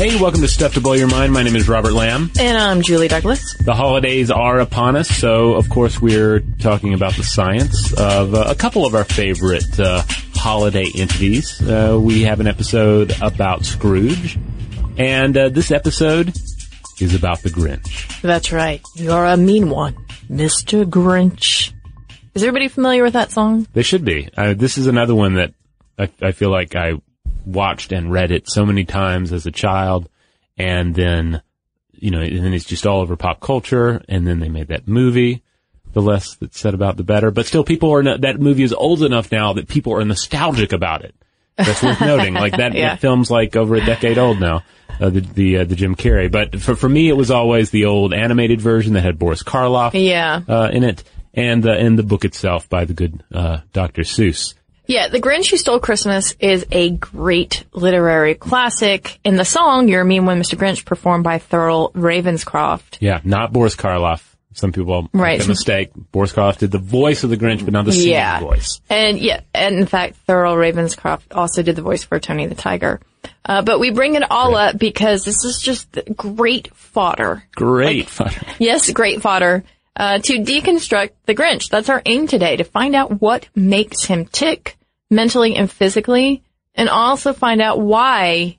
Hey, welcome to Stuff to Blow Your Mind. My name is Robert Lamb. And I'm Julie Douglas. The holidays are upon us, so of course we're talking about the science of uh, a couple of our favorite uh, holiday entities. Uh, we have an episode about Scrooge, and uh, this episode is about the Grinch. That's right. You're a mean one, Mr. Grinch. Is everybody familiar with that song? They should be. Uh, this is another one that I, I feel like I watched and read it so many times as a child, and then you know, and then it's just all over pop culture. And then they made that movie. The less that's said about, the better. But still, people are not, that movie is old enough now that people are nostalgic about it. That's worth noting. Like that, Yeah. that film's like over a decade old now. Uh, the the uh, the Jim Carrey. But for for me, it was always the old animated version that had Boris Karloff Yeah. uh, in it, and uh, and the book itself by the good uh, Dr. Seuss. Yeah, The Grinch Who Stole Christmas is a great literary classic. In the song, You're a Mean One, Mr. Grinch, performed by Thurl Ravenscroft. Yeah, not Boris Karloff. Some people Right. make that mistake. Boris Karloff did the voice of the Grinch, but not the singing voice. Yeah. voice. And yeah, and in fact, Thurl Ravenscroft also did the voice for Tony the Tiger. Uh, but we bring it all up because this is just great fodder. Great fodder. Yes, great fodder. Uh, to deconstruct the Grinch. That's our aim today, to find out what makes him tick mentally and physically, and also find out why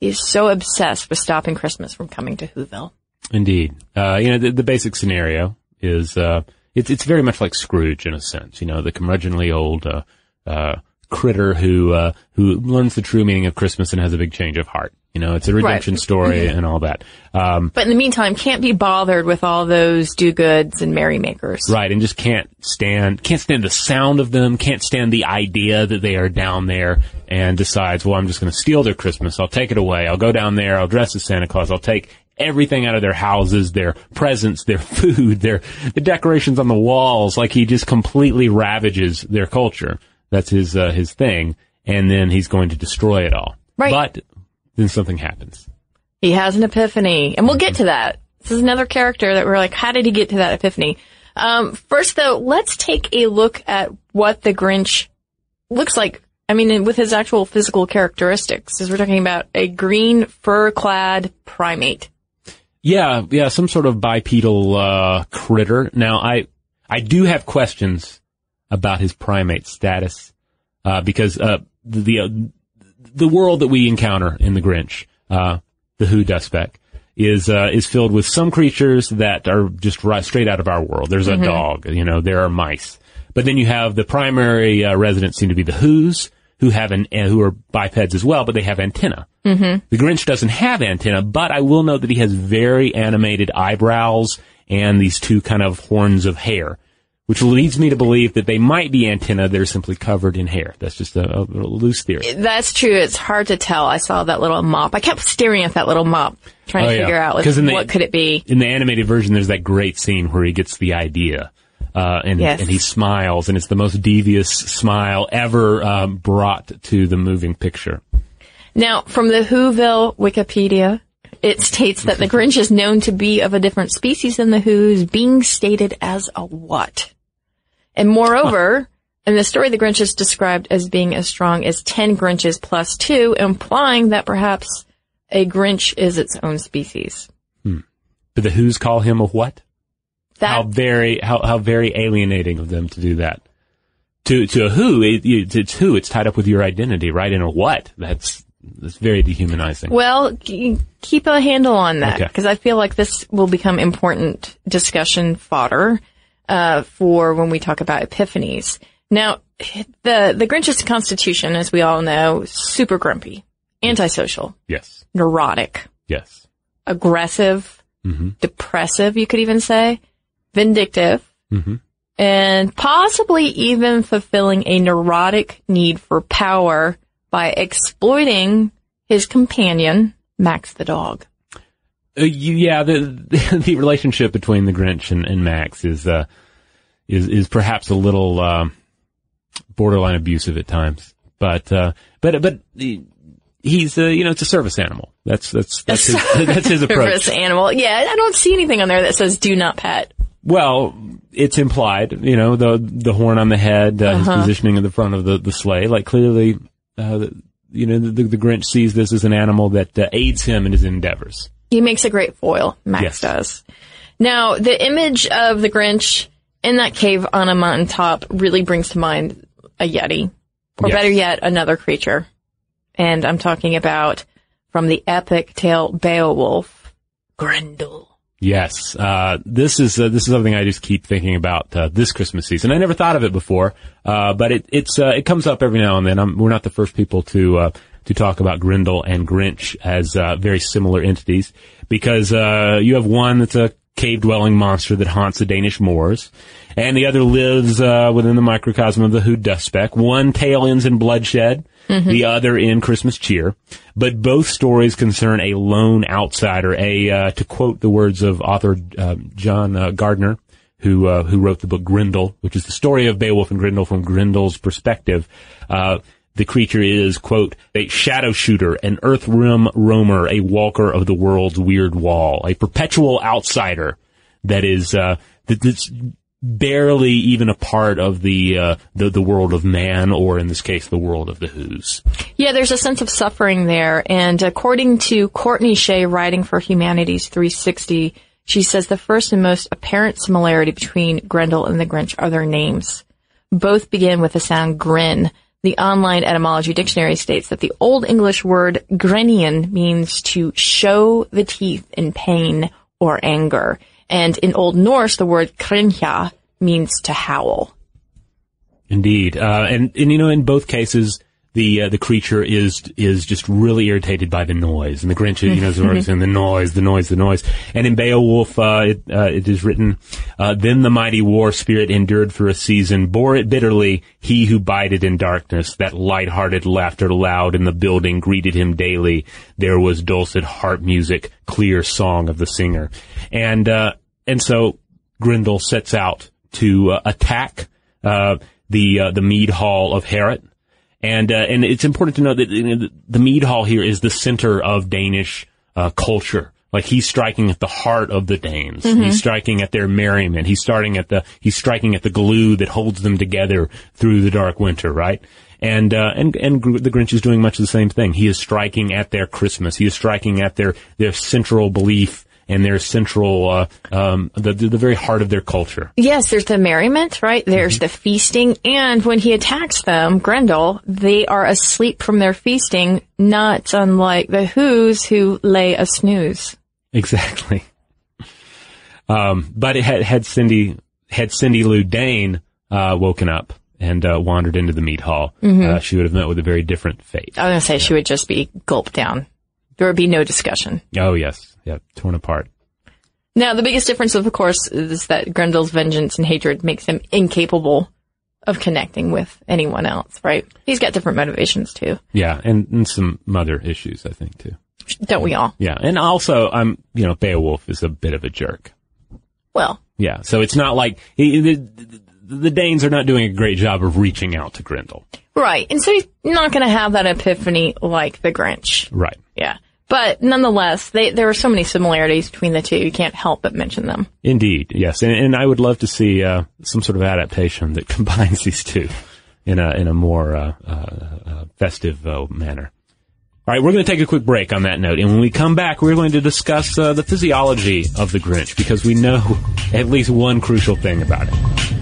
he's so obsessed with stopping Christmas from coming to Whoville. Indeed. Uh, you know, the, the basic scenario is, uh, it's, it's very much like Scrooge in a sense, you know, the curmudgeonly old, uh, uh, critter who, uh, who learns the true meaning of Christmas and has a big change of heart. You know, it's a redemption story and all that. Um, But in the meantime, can't be bothered with all those do-goods and merrymakers. Right, and just can't stand can't stand the sound of them, can't stand the idea that they are down there and decides, well, I'm just going to steal their Christmas. I'll take it away. I'll go down there. I'll dress as Santa Claus. I'll take everything out of their houses, their presents, their food, their the decorations on the walls. Like he just completely ravages their culture. That's his uh, his thing, and then he's going to destroy it all. Right. But then something happens. He has an epiphany, and we'll get to that. This is another character that we're like, how did he get to that epiphany? Um, first, though, let's take a look at what the Grinch looks like. I mean, with his actual physical characteristics, as we're talking about a green fur-clad primate. Yeah, yeah, some sort of bipedal uh, critter. Now, I I do have questions about his primate status uh, because uh, the uh, the world that we encounter in the Grinch, uh, the Who Dustbeck, is uh, is filled with some creatures that are just right straight out of our world. There's a dog, you know, there are mice, but then you have the primary uh, residents seem to be the Who's, who have an who are bipeds as well, but they have antenna. Mm-hmm. The Grinch doesn't have antenna, but I will note that he has very animated eyebrows and these two kind of horns of hair, which leads me to believe that they might be antenna. They're simply covered in hair. That's just a, a loose theory. That's true. It's hard to tell. I saw that little mop. I kept staring at that little mop, trying Oh, to yeah. figure out like, the- what could it be. in the animated version, there's that great scene where he gets the idea. Uh, and, Yes. and he smiles, and it's the most devious smile ever um, brought to the moving picture. Now, from the Whoville Wikipedia, it states that the Grinch is known to be of a different species than the Who's, being stated as a what? And moreover, in the story, the Grinch is described as being as strong as 10 Grinches plus two, implying that perhaps a Grinch is its own species. Hmm. But the Who's call him a what? how very how, how very alienating of them to do that. To to a Who, it, it- it's Who. It's tied up with your identity, right? And a what? That's that's very dehumanizing. well, keep a handle on that, Okay. because I feel like this will become important discussion fodder, uh, for when we talk about epiphanies. Now, the, the Grinch's constitution, as we all know, super grumpy, antisocial, yes, neurotic, yes. aggressive, Mm-hmm. depressive, you could even say, vindictive, Mhm. and possibly even fulfilling a neurotic need for power by exploiting his companion, Max the dog. Uh, yeah, the the relationship between the Grinch and, and Max is uh, is is perhaps a little um, borderline abusive at times, but uh, but but he's uh, you know it's a service animal. That's that's that's his, that's his approach. Service animal. Yeah, I don't see anything on there that says do not pet. Well, it's implied, you know, the the horn on the head, uh, his positioning in the front of the, the sleigh. Like clearly, uh, the- you know, the, the Grinch sees this as an animal that uh, aids him in his endeavors. He makes a great foil. Max Yes. does. Now, the image of the Grinch in that cave on a mountaintop really brings to mind a Yeti, or Yes. better yet, another creature. And I'm talking about from the epic tale Beowulf, Grendel. Yes, uh, this is uh, this is something I just keep thinking about uh, this Christmas season. I never thought of it before, uh, but it it's uh, it comes up every now and then. I'm, we're not the first people to uh, to talk about Grendel and Grinch as uh, very similar entities because uh, you have one that's a cave dwelling monster that haunts the Danish moors, and the other lives uh, within the microcosm of the Who Dustbeck. One tale ends in bloodshed, the other in Christmas cheer. But both stories concern a lone outsider. A uh, to quote the words of author uh, John uh, Gardner, who uh, who wrote the book Grendel, which is the story of Beowulf and Grendel from Grendel's perspective. The creature is, quote, a shadow shooter, an earth rim roamer, a walker of the world's weird wall, a perpetual outsider that is, uh, that's barely even a part of the, uh, the, the world of man, or in this case, the world of the Who's. Yeah, there's a sense of suffering there. And according to Courtney Shea writing for Humanities 360, she says the first and most apparent similarity between Grendel and the Grinch are their names. Both begin with the sound grin. The online etymology dictionary states that the Old English word grennian means to show the teeth in pain or anger. And in Old Norse, the word krinja means to howl. Indeed, uh, and and you know, in both cases, the uh, the creature is is just really irritated by the noise, and the Grinch, you know, is always saying the noise, the noise, the noise. And in Beowulf, uh, it uh, it is written, uh, "Then the mighty war spirit endured for a season, bore it bitterly. He who bided in darkness, that light-hearted laughter loud in the building greeted him daily. There was dulcet harp music, clear song of the singer, and uh, and so Grendel sets out to uh, attack uh, the uh, the mead hall of Heorot, and uh, and it's important to know that you know, the- mead hall here is the center of Danish uh, culture. Like he's striking at the heart of the Danes. He's striking at their merriment. He's starting at the he's striking at the glue that holds them together through the dark winter, right? And uh, and and Gr- the Grinch is doing much the same thing. He is striking at their Christmas. He is striking at their their central belief and their central, uh, um, the, the very heart of their culture. Yes, there's the merriment, right? There's the feasting, and when he attacks them, Grendel, they are asleep from their feasting, not unlike the Who's who lay a snooze. Exactly. Um, but it had, had Cindy, had Cindy Lou Dane, uh, woken up and, uh, wandered into the mead hall, uh, she would have met with a very different fate. I was gonna say she would just be gulped down. There would be no discussion. Oh, yes. Yeah. Torn apart. Now, the biggest difference, of course, is that Grendel's vengeance and hatred makes him incapable of connecting with anyone else, right? He's got different motivations too. Yeah. And, and some mother issues, I think, too. Don't we all? Yeah. And also, I'm, you know, Beowulf is a bit of a jerk. Well, Yeah. So it's not like he, the, the, the Danes are not doing a great job of reaching out to Grendel. right. And so he's not going to have that epiphany like the Grinch. Right. Yeah. But nonetheless, they, there are so many similarities between the two, you can't help but mention them. Indeed. Yes. And, and I would love to see, uh, some sort of adaptation that combines these two in a, in a more, uh, uh, uh festive, uh, manner. All right, we're going to take a quick break on that note, and when we come back, we're going to discuss uh, the physiology of the Grinch because we know at least one crucial thing about it.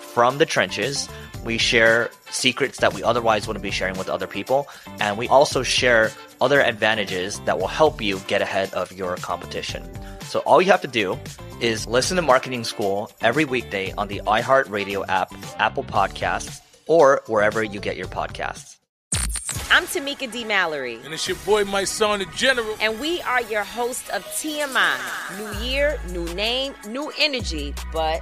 from the trenches. We share secrets that we otherwise wouldn't be sharing with other people. And we also share other advantages that will help you get ahead of your competition. So all you have to do is listen to Marketing School every weekday on the iHeartRadio app, Apple Podcasts, or wherever you get your podcasts. I'm Tamika D. Mallory, And it's your boy, Mysonne, the general. and we are your hosts of TMI. New year, new name, new energy, but.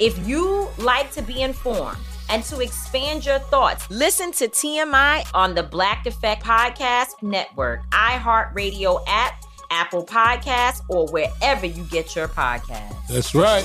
If you like to be informed and to expand your thoughts, listen to TMI on the Black Effect Podcast Network, iHeartRadio app, Apple Podcasts, or wherever you get your podcasts. That's right.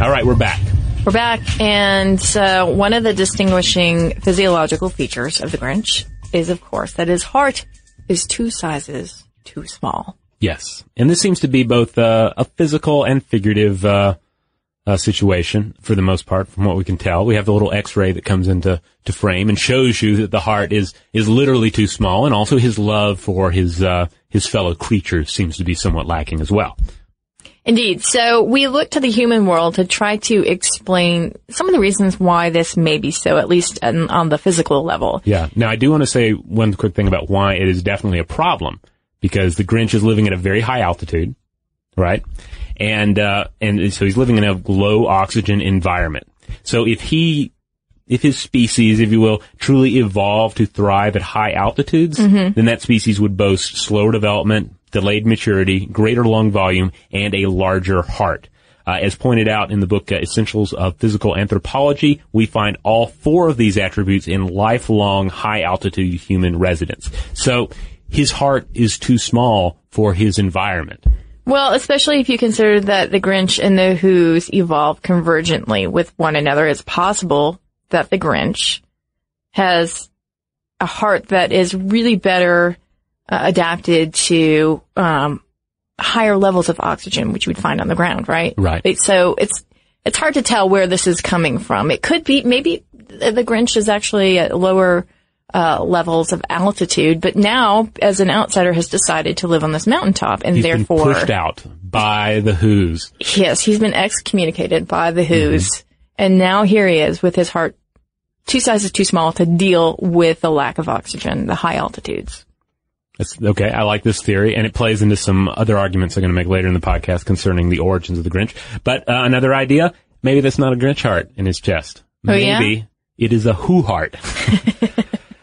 All right, we're back. We're back, and uh, one of the distinguishing physiological features of the Grinch is, of course, that his heart is two sizes too small. Yes, and this seems to be both uh, a physical and figurative uh, uh, situation for the most part, from what we can tell. We have the little X-ray that comes into to frame and shows you that the heart is is literally too small, and also his love for his uh, his fellow creatures seems to be somewhat lacking as well. Indeed. So we look to the human world to try to explain some of the reasons why this may be so, at least on, on the physical level. Yeah. Now I do want to say one quick thing about why it is definitely a problem because the Grinch is living at a very high altitude, right? And uh, and so he's living in a low oxygen environment. So if he if his species, if you will, truly evolved to thrive at high altitudes, Mhm. then that species would boast slower development, delayed maturity, greater lung volume, and a larger heart. Uh, as pointed out in the book uh, Essentials of Physical Anthropology, we find all four of these attributes in lifelong high altitude human residents. So his heart is too small for his environment. Well, especially if you consider that the Grinch and the Who's evolved convergently with one another, it's possible that the Grinch has a heart that is really better uh, adapted to um, higher levels of oxygen, which you would find on the ground, right? Right. So it's it's hard to tell where this is coming from. It could be maybe the Grinch is actually at lower uh, levels of altitude, but now as an outsider has decided to live on this mountaintop, and He's therefore been pushed out by the Who's. Yes, he's been excommunicated by the Who's, Mm-hmm. and now here he is with his heart two sizes too small to deal with the lack of oxygen, the high altitudes. That's, okay, I like this theory, and it plays into some other arguments I'm going to make later in the podcast concerning the origins of the Grinch. But uh, another idea, maybe that's not a Grinch heart in his chest. Oh, yeah? maybe it is a Who heart.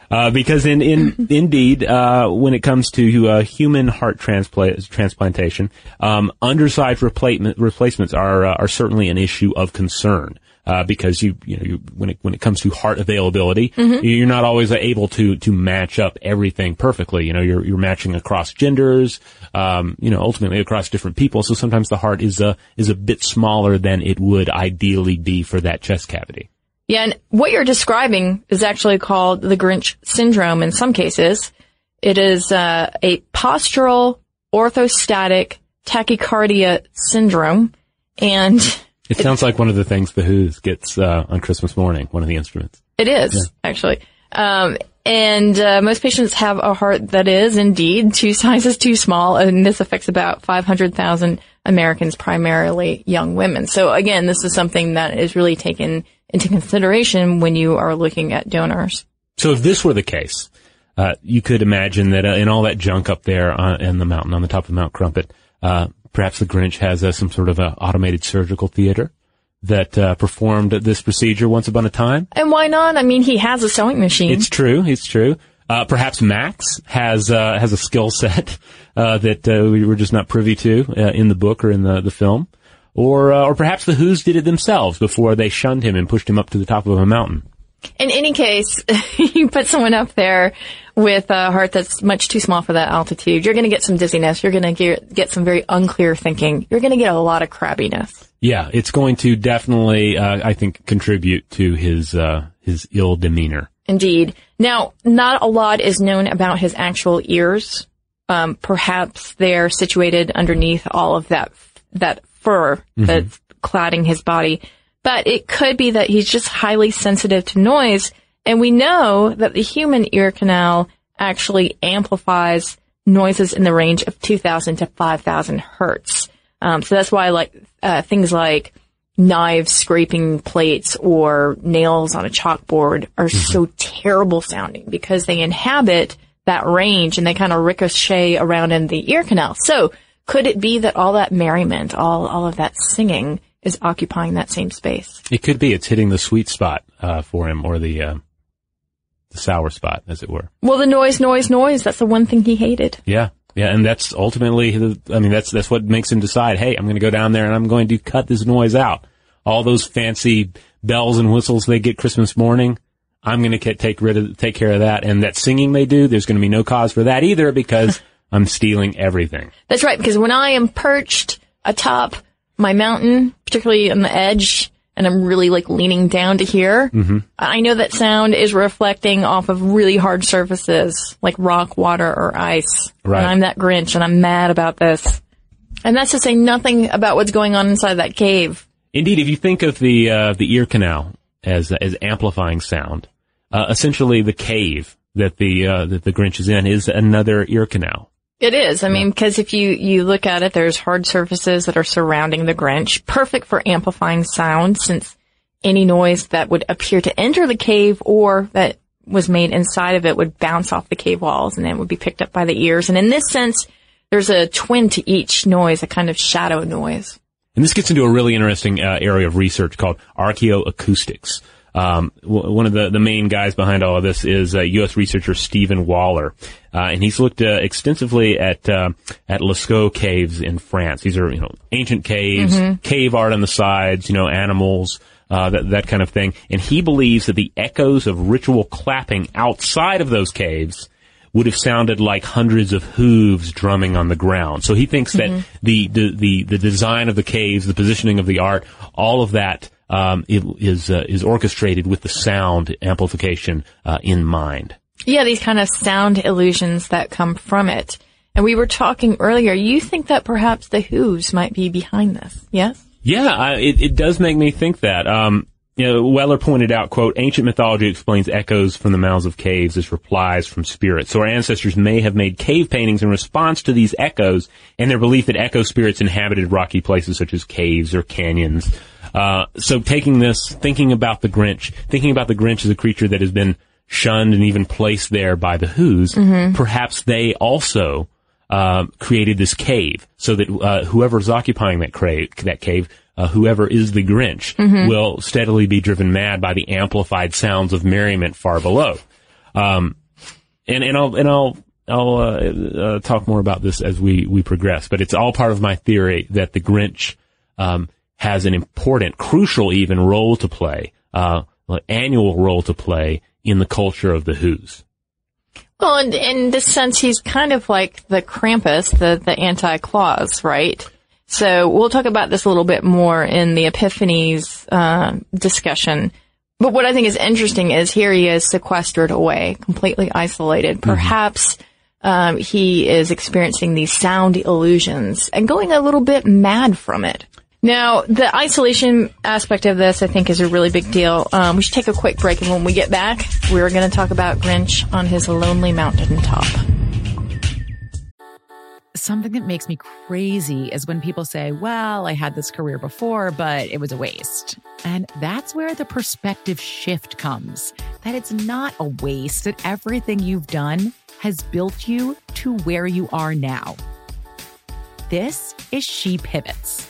Uh, because in, in, indeed, uh, when it comes to, uh, human heart transplant, transplantation, um, undersized replacement, replacements are, uh, are certainly an issue of concern. Uh, because you, you know, you, when it, when it comes to heart availability, Mhm. you're not always able to, to match up everything perfectly. You know, you're, you're matching across genders, um, you know, ultimately across different people. So sometimes the heart is a, is a bit smaller than it would ideally be for that chest cavity. Yeah, and what you're describing is actually called the Grinch syndrome in some cases. It is uh, a postural orthostatic tachycardia syndrome, and It sounds like one of the things the Who's gets uh, on Christmas morning, one of the instruments. It is actually. Um, and uh, most patients have a heart that is indeed two sizes too small, and this affects about 500,000 Americans, primarily young women. So again, this is something that is really taken into consideration when you are looking at donors. So if this were the case, uh, you could imagine that uh, in all that junk up there on, in the mountain, on the top of Mount Crumpit, uh, perhaps the Grinch has uh, some sort of a automated surgical theater that uh, performed this procedure once upon a time. And why not? I mean, he has a sewing machine. It's true. It's true. Uh, perhaps Max has uh, has a skill set uh, that uh, we were just not privy to uh, in the book or in the the film, or uh, or perhaps the Who's did it themselves before they shunned him and pushed him up to the top of a mountain. In any case, you put someone up there with a heart that's much too small for that altitude, you're going to get some dizziness. You're going to get, get some very unclear thinking. You're going to get a lot of crabbiness. Yeah, it's going to definitely, uh, I think, contribute to his uh, his ill demeanor. Indeed. Now, not a lot is known about his actual ears. Um, perhaps they're situated underneath all of that that fur Mhm. that's cladding his body. But it could be that he's just highly sensitive to noise, and we know that the human ear canal actually amplifies noises in the range of 2,000 to 5,000 hertz. Um, so that's why, like uh, things like knives scraping plates or nails on a chalkboard are so terrible sounding because they inhabit that range and they kind of ricochet around in the ear canal. So could it be that all that merriment, all all of that singing, is occupying that same space? It could be it's hitting the sweet spot uh, for him, or the uh, the sour spot, as it were. Well, the noise, noise, noise. That's the one thing he hated. Yeah. Yeah, and that's ultimately, the, I mean, that's that's what makes him decide. Hey, I'm going to go down there and I'm going to cut this noise out. All those fancy bells and whistles they get Christmas morning, I'm going to take rid of, take care of that. And that singing they do, there's going to be no cause for that either because I'm stealing everything. That's right, because when I am perched atop my mountain, particularly on the edge, and I'm really like leaning down to hear, Mm-hmm. I know that sound is reflecting off of really hard surfaces like rock, water, or ice. Right. And I'm that Grinch and I'm mad about this. And that's to say nothing about what's going on inside that cave. Indeed, if you think of the uh, the ear canal as as amplifying sound, uh, essentially the cave that the uh, that the Grinch is in is another ear canal. It is. I mean, because if you, you look at it, there's hard surfaces that are surrounding the Grinch, perfect for amplifying sound since any noise that would appear to enter the cave or that was made inside of it would bounce off the cave walls and then would be picked up by the ears. And in this sense, there's a twin to each noise, a kind of shadow noise. And this gets into a really interesting uh, area of research called archaeoacoustics. Um, w- one of the, the main guys behind all of this is uh, U.S. researcher Stephen Waller, uh, and he's looked uh, extensively at uh, at Lascaux caves in France. These are you know ancient caves, Mhm. cave art on the sides, you know animals, uh, that that kind of thing. And he believes that the echoes of ritual clapping outside of those caves would have sounded like hundreds of hooves drumming on the ground. So he thinks that Mhm. the, the the the design of the caves, the positioning of the art, all of that um, it is uh, is orchestrated with the sound amplification uh, in mind. Yeah, these kind of sound illusions that come from it. And we were talking earlier, you think that perhaps the Who's might be behind this, yes? Yeah, I, it, it does make me think that. Um, you know, Waller pointed out, quote, ancient mythology explains echoes from the mouths of caves as replies from spirits. So our ancestors may have made cave paintings in response to these echoes and their belief that echo spirits inhabited rocky places such as caves or canyons. Uh, so taking this, thinking about the Grinch, thinking about the Grinch as a creature that has been shunned and even placed there by the Who's, Mhm. perhaps they also um, created this cave so that uh, whoever's occupying that cave, that cave, uh, whoever is the Grinch, Mhm. will steadily be driven mad by the amplified sounds of merriment far below. Um, and and I'll and I'll I'll uh, uh, talk more about this as we we progress. But it's all part of my theory that the Grinch um, has an important, crucial, even role to play, uh, annual role to play in the culture of the Who's. Well, in, in this sense, he's kind of like the Krampus, the, the anti-Claus, right? So we'll talk about this a little bit more in the Epiphanies uh, discussion. But what I think is interesting is here he is sequestered away, completely isolated. Perhaps um, he is experiencing these sound illusions and going a little bit mad from it. Now, the isolation aspect of this, I think, is a really big deal. Um, we should take a quick break, and when we get back, we're going to talk about Grinch on his lonely mountaintop. Something that makes me crazy is when people say, well, I had this career before, but it was a waste. And that's where the perspective shift comes that it's not a waste, that everything you've done has built you to where you are now. This is She Pivots,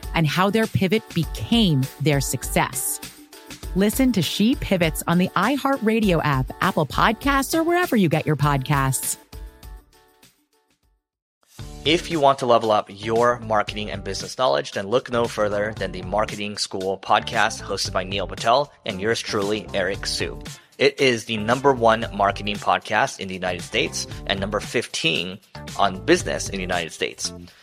and how their pivot became their success. Listen to She Pivots on the iHeartRadio app, Apple Podcasts, or wherever you get your podcasts. If you want to level up your marketing and business knowledge, then look no further than the Marketing School podcast hosted by Neil Patel and yours truly, Eric Siu. It is the number one marketing podcast in the United States and number 15 on business in the United States.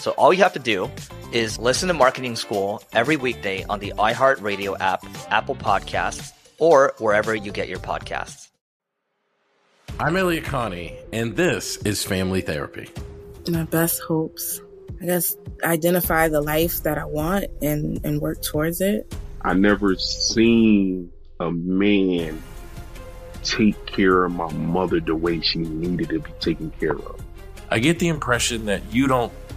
So all you have to do is listen to Marketing School every weekday on the iHeartRadio app, Apple Podcasts, or wherever you get your podcasts. I'm Elliott Connie, and this is Family Therapy. My best hopes, I guess, identify the life that I want and, and work towards it. I never seen a man take care of my mother the way she needed to be taken care of. I get the impression that you don't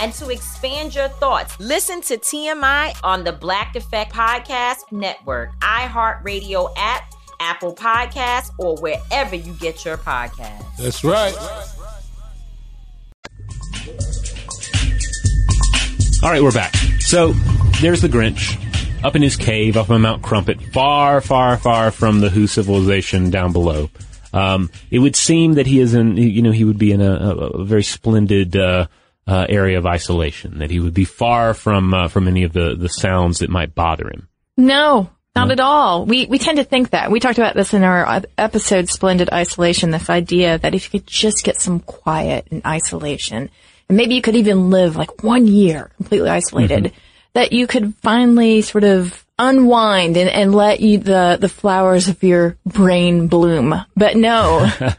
and to expand your thoughts, listen to TMI on the Black Effect Podcast Network, iHeartRadio app, Apple Podcasts, or wherever you get your podcasts. That's right. All right, we're back. So there's the Grinch up in his cave up on Mount Crumpit, far, far, far from the Who civilization down below. Um, it would seem that he is in, you know, he would be in a, a, a very splendid uh, uh, area of isolation. That he would be far from uh, from any of the the sounds that might bother him. No, not no. at all. We we tend to think that. We talked about this in our episode "Splendid Isolation." This idea that if you could just get some quiet and isolation, and maybe you could even live like one year completely isolated, mm-hmm. that you could finally sort of unwind and, and let you the the flowers of your brain bloom. But no.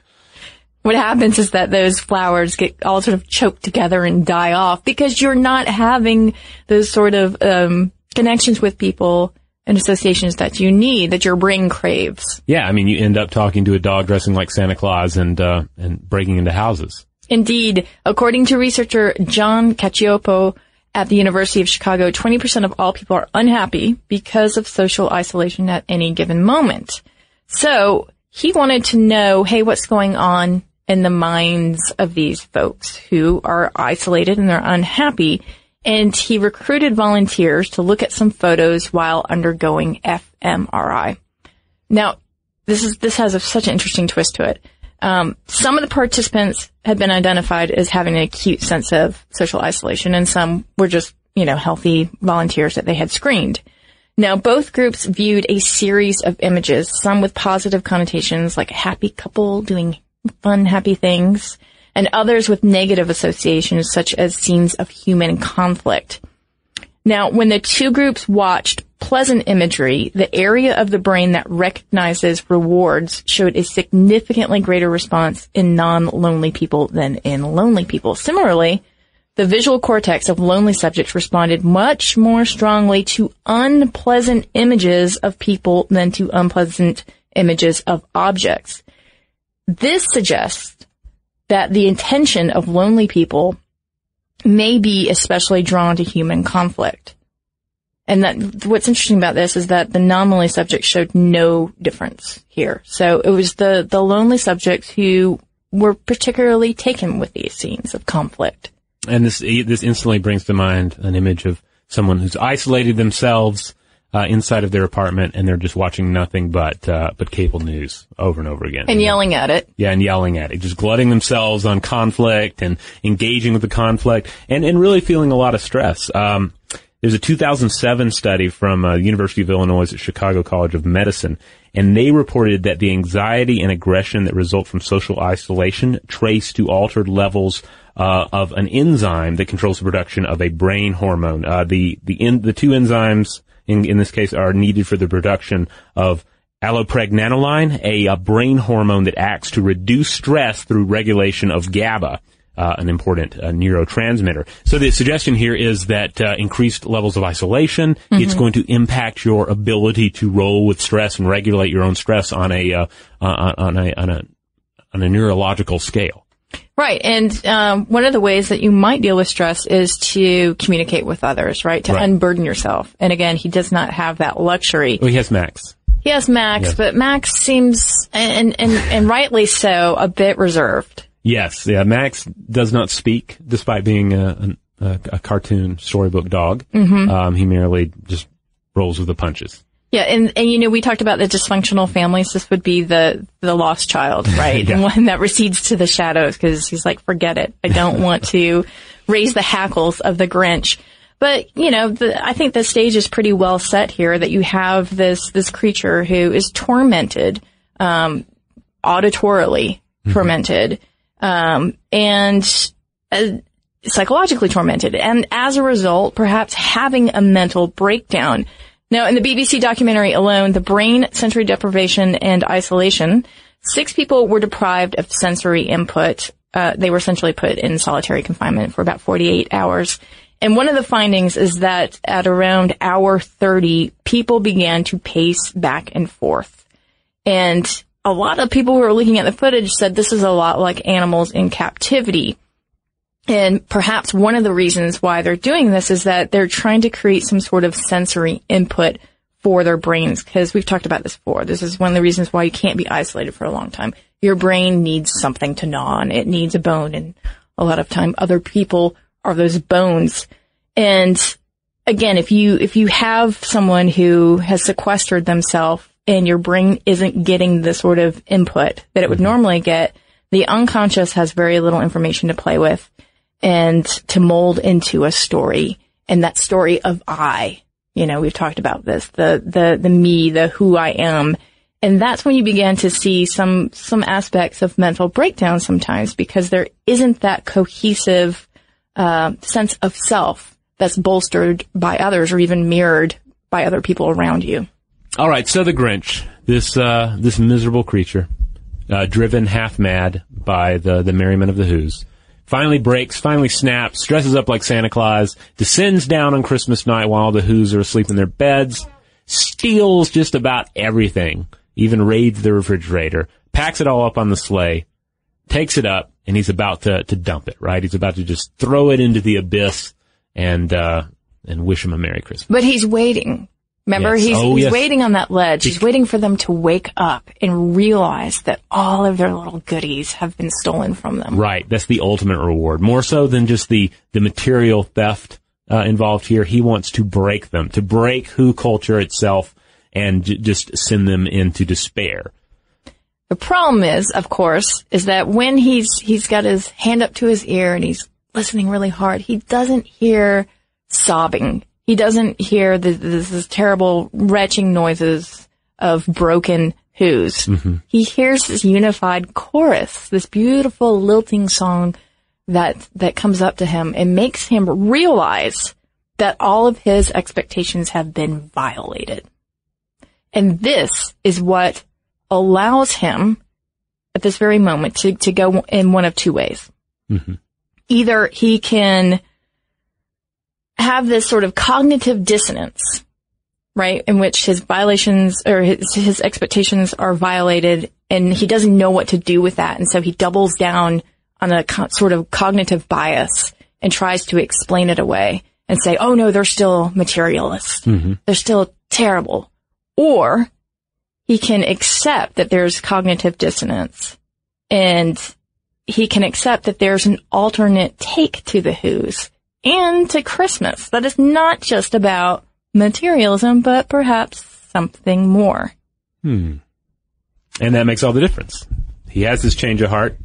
what happens is that those flowers get all sort of choked together and die off because you're not having those sort of um, connections with people and associations that you need that your brain craves. Yeah, I mean, you end up talking to a dog dressing like Santa Claus and uh, and breaking into houses. Indeed, according to researcher John Cacioppo at the University of Chicago, 20% of all people are unhappy because of social isolation at any given moment. So he wanted to know, hey, what's going on in the minds of these folks who are isolated and they're unhappy? And he recruited volunteers to look at some photos while undergoing fMRI. Now, this is, this has a, such an interesting twist to it. Um, some of the participants had been identified as having an acute sense of social isolation, and some were just, you know, healthy volunteers that they had screened. Now, both groups viewed a series of images, some with positive connotations, like a happy couple doing fun, happy things, and others with negative associations, such as scenes of human conflict. Now, when the two groups watched pleasant imagery, the area of the brain that recognizes rewards showed a significantly greater response in non-lonely people than in lonely people. Similarly, the visual cortex of lonely subjects responded much more strongly to unpleasant images of people than to unpleasant images of objects. This suggests that the intention of lonely people may be especially drawn to human conflict. And that what's interesting about this is that the non-lonely subjects showed no difference here. So it was the, the lonely subjects who were particularly taken with these scenes of conflict. And this this instantly brings to mind an image of someone who's isolated themselves uh, inside of their apartment, and they're just watching nothing but uh, but cable news over and over again. And yelling at it. Yeah, and yelling at it, just glutting themselves on conflict and engaging with the conflict, and and really feeling a lot of stress. Um, there's a 2007 study from uh, University of Illinois at Chicago College of Medicine, and they reported that the anxiety and aggression that result from social isolation trace to altered levels uh, of an enzyme that controls the production of a brain hormone. Uh, the the in, the two enzymes in, in this case are needed for the production of allopregnanolone, a, a brain hormone that acts to reduce stress through regulation of GABA uh, an important uh, neurotransmitter. So the suggestion here is that uh, increased levels of isolation, mm-hmm. it's going to impact your ability to roll with stress and regulate your own stress on a uh, on a on a on a neurological scale. Right, and um, one of the ways that you might deal with stress is to communicate with others, right? To right. unburden yourself. And again, he does not have that luxury. Well, he has Max. He has Max, yeah. but Max seems, and, and, and rightly so, a bit reserved. Yes, yeah. Max does not speak, despite being a, a, a cartoon storybook dog. Mm-hmm. Um, he merely just rolls with the punches. Yeah, and, and you know, we talked about the dysfunctional families. This would be the, the lost child, right? yeah. One that recedes to the shadows because he's like, forget it. I don't want to raise the hackles of the Grinch. But, you know, the, I think the stage is pretty well set here that you have this, this creature who is tormented, um, auditorily mm-hmm. tormented um, and uh, psychologically tormented, and as a result, perhaps having a mental breakdown. Now, in the BBC documentary alone, the brain sensory deprivation and isolation, six people were deprived of sensory input. Uh, they were essentially put in solitary confinement for about 48 hours. And one of the findings is that at around hour 30, people began to pace back and forth. And a lot of people who were looking at the footage said this is a lot like animals in captivity. And perhaps one of the reasons why they're doing this is that they're trying to create some sort of sensory input for their brains. Because we've talked about this before. This is one of the reasons why you can't be isolated for a long time. Your brain needs something to gnaw on. It needs a bone. And a lot of time other people are those bones. And again, if you, if you have someone who has sequestered themselves and your brain isn't getting the sort of input that it would mm-hmm. normally get, the unconscious has very little information to play with and to mold into a story. And that story of I, you know, we've talked about this, the, the, the me, the who I am. And that's when you begin to see some, some aspects of mental breakdown sometimes because there isn't that cohesive, uh, sense of self that's bolstered by others or even mirrored by other people around you. All right, so the Grinch, this uh, this miserable creature, uh, driven half mad by the the merriment of the Who's, finally breaks, finally snaps, dresses up like Santa Claus, descends down on Christmas night while the Who's are asleep in their beds, steals just about everything, even raids the refrigerator, packs it all up on the sleigh, takes it up, and he's about to to dump it. Right, he's about to just throw it into the abyss and uh, and wish him a Merry Christmas. But he's waiting Remember, yes. he's, oh, he's yes. waiting on that ledge. He's waiting for them to wake up and realize that all of their little goodies have been stolen from them. Right. That's the ultimate reward. More so than just the, the material theft uh, involved here. He wants to break them, to break Who culture itself and j- just send them into despair. The problem is, of course, is that when he's, he's got his hand up to his ear and he's listening really hard, he doesn't hear sobbing he doesn't hear the, this, this terrible retching noises of broken who's. Mm-hmm. He hears this unified chorus, this beautiful lilting song that, that comes up to him and makes him realize that all of his expectations have been violated. And this is what allows him at this very moment to, to go in one of two ways. Mm-hmm. Either he can have this sort of cognitive dissonance, right? In which his violations or his, his expectations are violated and he doesn't know what to do with that. And so he doubles down on a co- sort of cognitive bias and tries to explain it away and say, oh no, they're still materialists. Mm-hmm. They're still terrible. Or he can accept that there's cognitive dissonance and he can accept that there's an alternate take to the Who's and to Christmas. That is not just about materialism, but perhaps something more. Hmm. And that makes all the difference. He has this change of heart.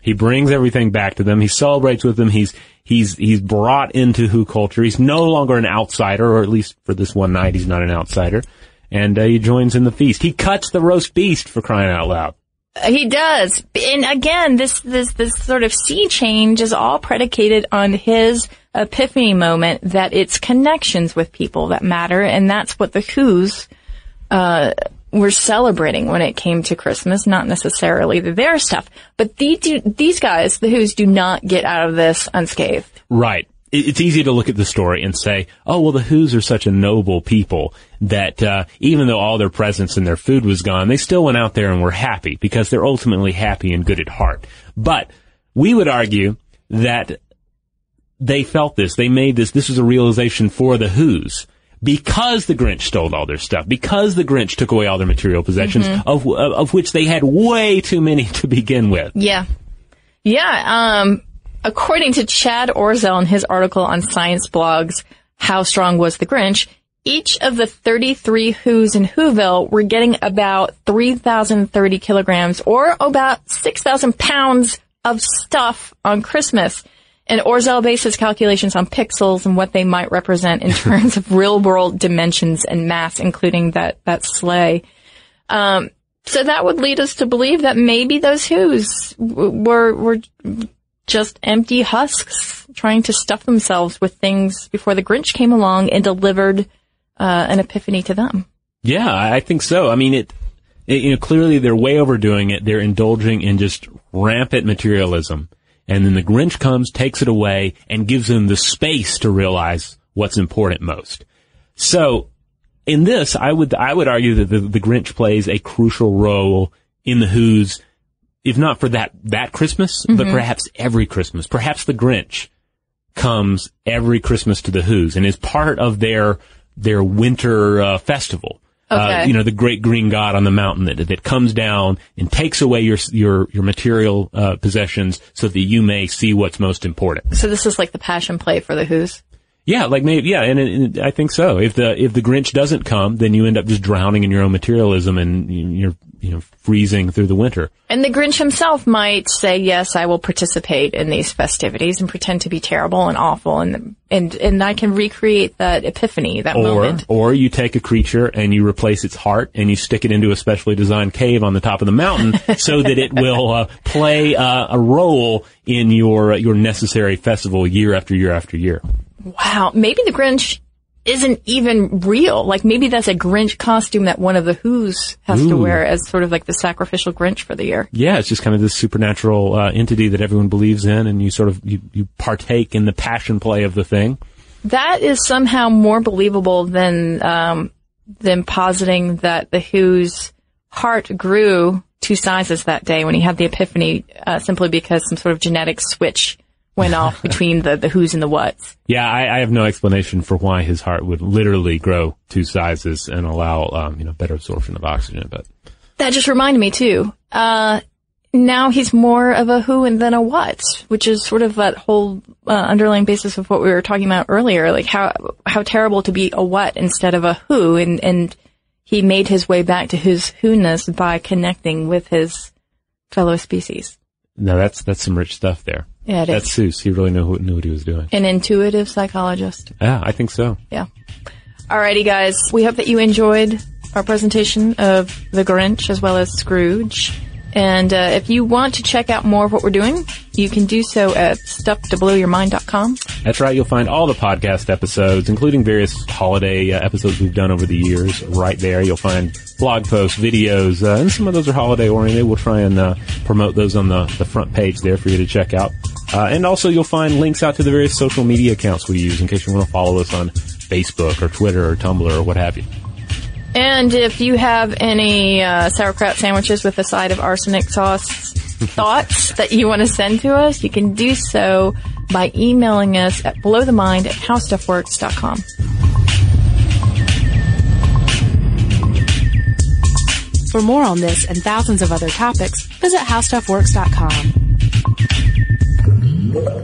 He brings everything back to them. He celebrates with them. He's he's he's brought into Who culture. He's no longer an outsider, or at least for this one night, he's not an outsider. And uh, he joins in the feast. He cuts the roast beast for crying out loud. He does. And again, this, this, this sort of sea change is all predicated on his epiphany moment that it's connections with people that matter. And that's what the Who's, uh, were celebrating when it came to Christmas, not necessarily their stuff. But these, these guys, the Who's, do not get out of this unscathed. Right. It's easy to look at the story and say, oh, well, the Who's are such a noble people that uh, even though all their presents and their food was gone, they still went out there and were happy because they're ultimately happy and good at heart. But we would argue that they felt this. They made this. This was a realization for the Who's because the Grinch stole all their stuff, because the Grinch took away all their material possessions, Mhm. of, of which they had way too many to begin with. Yeah. Yeah. Um, according to Chad Orzel in his article on Science Blogs, How Strong Was the Grinch? Each of the 33 Who's in Whoville were getting about 3,030 kilograms or about 6,000 pounds of stuff on Christmas. And Orzel bases his calculations on pixels and what they might represent in terms of real world dimensions and mass, including that, that sleigh. Um, so that would lead us to believe that maybe those Who's w- were were just empty husks trying to stuff themselves with things before the Grinch came along and delivered uh, an epiphany to them. Yeah, I think so. I mean, it, it, you know, clearly they're way overdoing it. They're indulging in just rampant materialism. And then the Grinch comes, takes it away, and gives them the space to realize what's important most. So, in this, I would, I would argue that the, the Grinch plays a crucial role in the Who's, if not for that, that Christmas, but Mhm. perhaps every Christmas. Perhaps the Grinch comes every Christmas to the Who's and is part of their, their winter, uh, festival. Uh, Okay. you know, the great green god on the mountain that, that comes down and takes away your, your, your material, uh, possessions so that you may see what's most important. So this is like the passion play for the Who's. Yeah, like maybe, yeah, and, and I think so. If the, if the Grinch doesn't come, then you end up just drowning in your own materialism and you- you're, you know, freezing through the winter. And the Grinch himself might say, "Yes, I will participate in these festivities and pretend to be terrible and awful, and and and I can recreate that epiphany, that or, moment." or you take a creature and you replace its heart and you stick it into a specially designed cave on the top of the mountain so that it will uh, play uh, a role in your uh, your necessary festival year after year after year. Wow, maybe the Grinch isn't even real. Like maybe that's a Grinch costume that one of the Who's has to wear as sort of like the sacrificial Grinch for the year. Yeah, it's just kind of this supernatural uh, entity that everyone believes in, and you sort of you, you partake in the passion play of the thing. That is somehow more believable than um, than positing that the Who's heart grew two sizes that day when he had the epiphany, uh, simply because some sort of genetic switch went off between the the Who's and the What's. Yeah, I, I have no explanation for why his heart would literally grow two sizes and allow um, you know better absorption of oxygen, but. That just reminded me too. Uh, now he's more of a who and then a what, which is sort of that whole uh, underlying basis of what we were talking about earlier. Like how how terrible to be a what instead of a who, and and he made his way back to his who-ness by connecting with his fellow species. Now that's that's some rich stuff there. Yeah, it that's Seuss. He really knew knew what he was doing. An intuitive psychologist. Yeah, I think so. Yeah. Alrighty, guys. We hope that you enjoyed our presentation of The Grinch as well as Scrooge. And uh, if you want to check out more of what we're doing, you can do so at stufftoblowyourmind.com. That's right. You'll find all the podcast episodes, including various holiday uh, episodes we've done over the years, right there. You'll find blog posts, videos, uh, and some of those are holiday oriented. We'll try and uh, promote those on the, the front page there for you to check out. Uh, and also, you'll find links out to the various social media accounts we use in case you want to follow us on Facebook or Twitter or Tumblr or what have you. And if you have any uh, sauerkraut sandwiches with a side of arsenic sauce thoughts that you want to send to us, you can do so by emailing us at blowthemind at howstuffworks.com. For more on this and thousands of other topics, visit howstuffworks.com.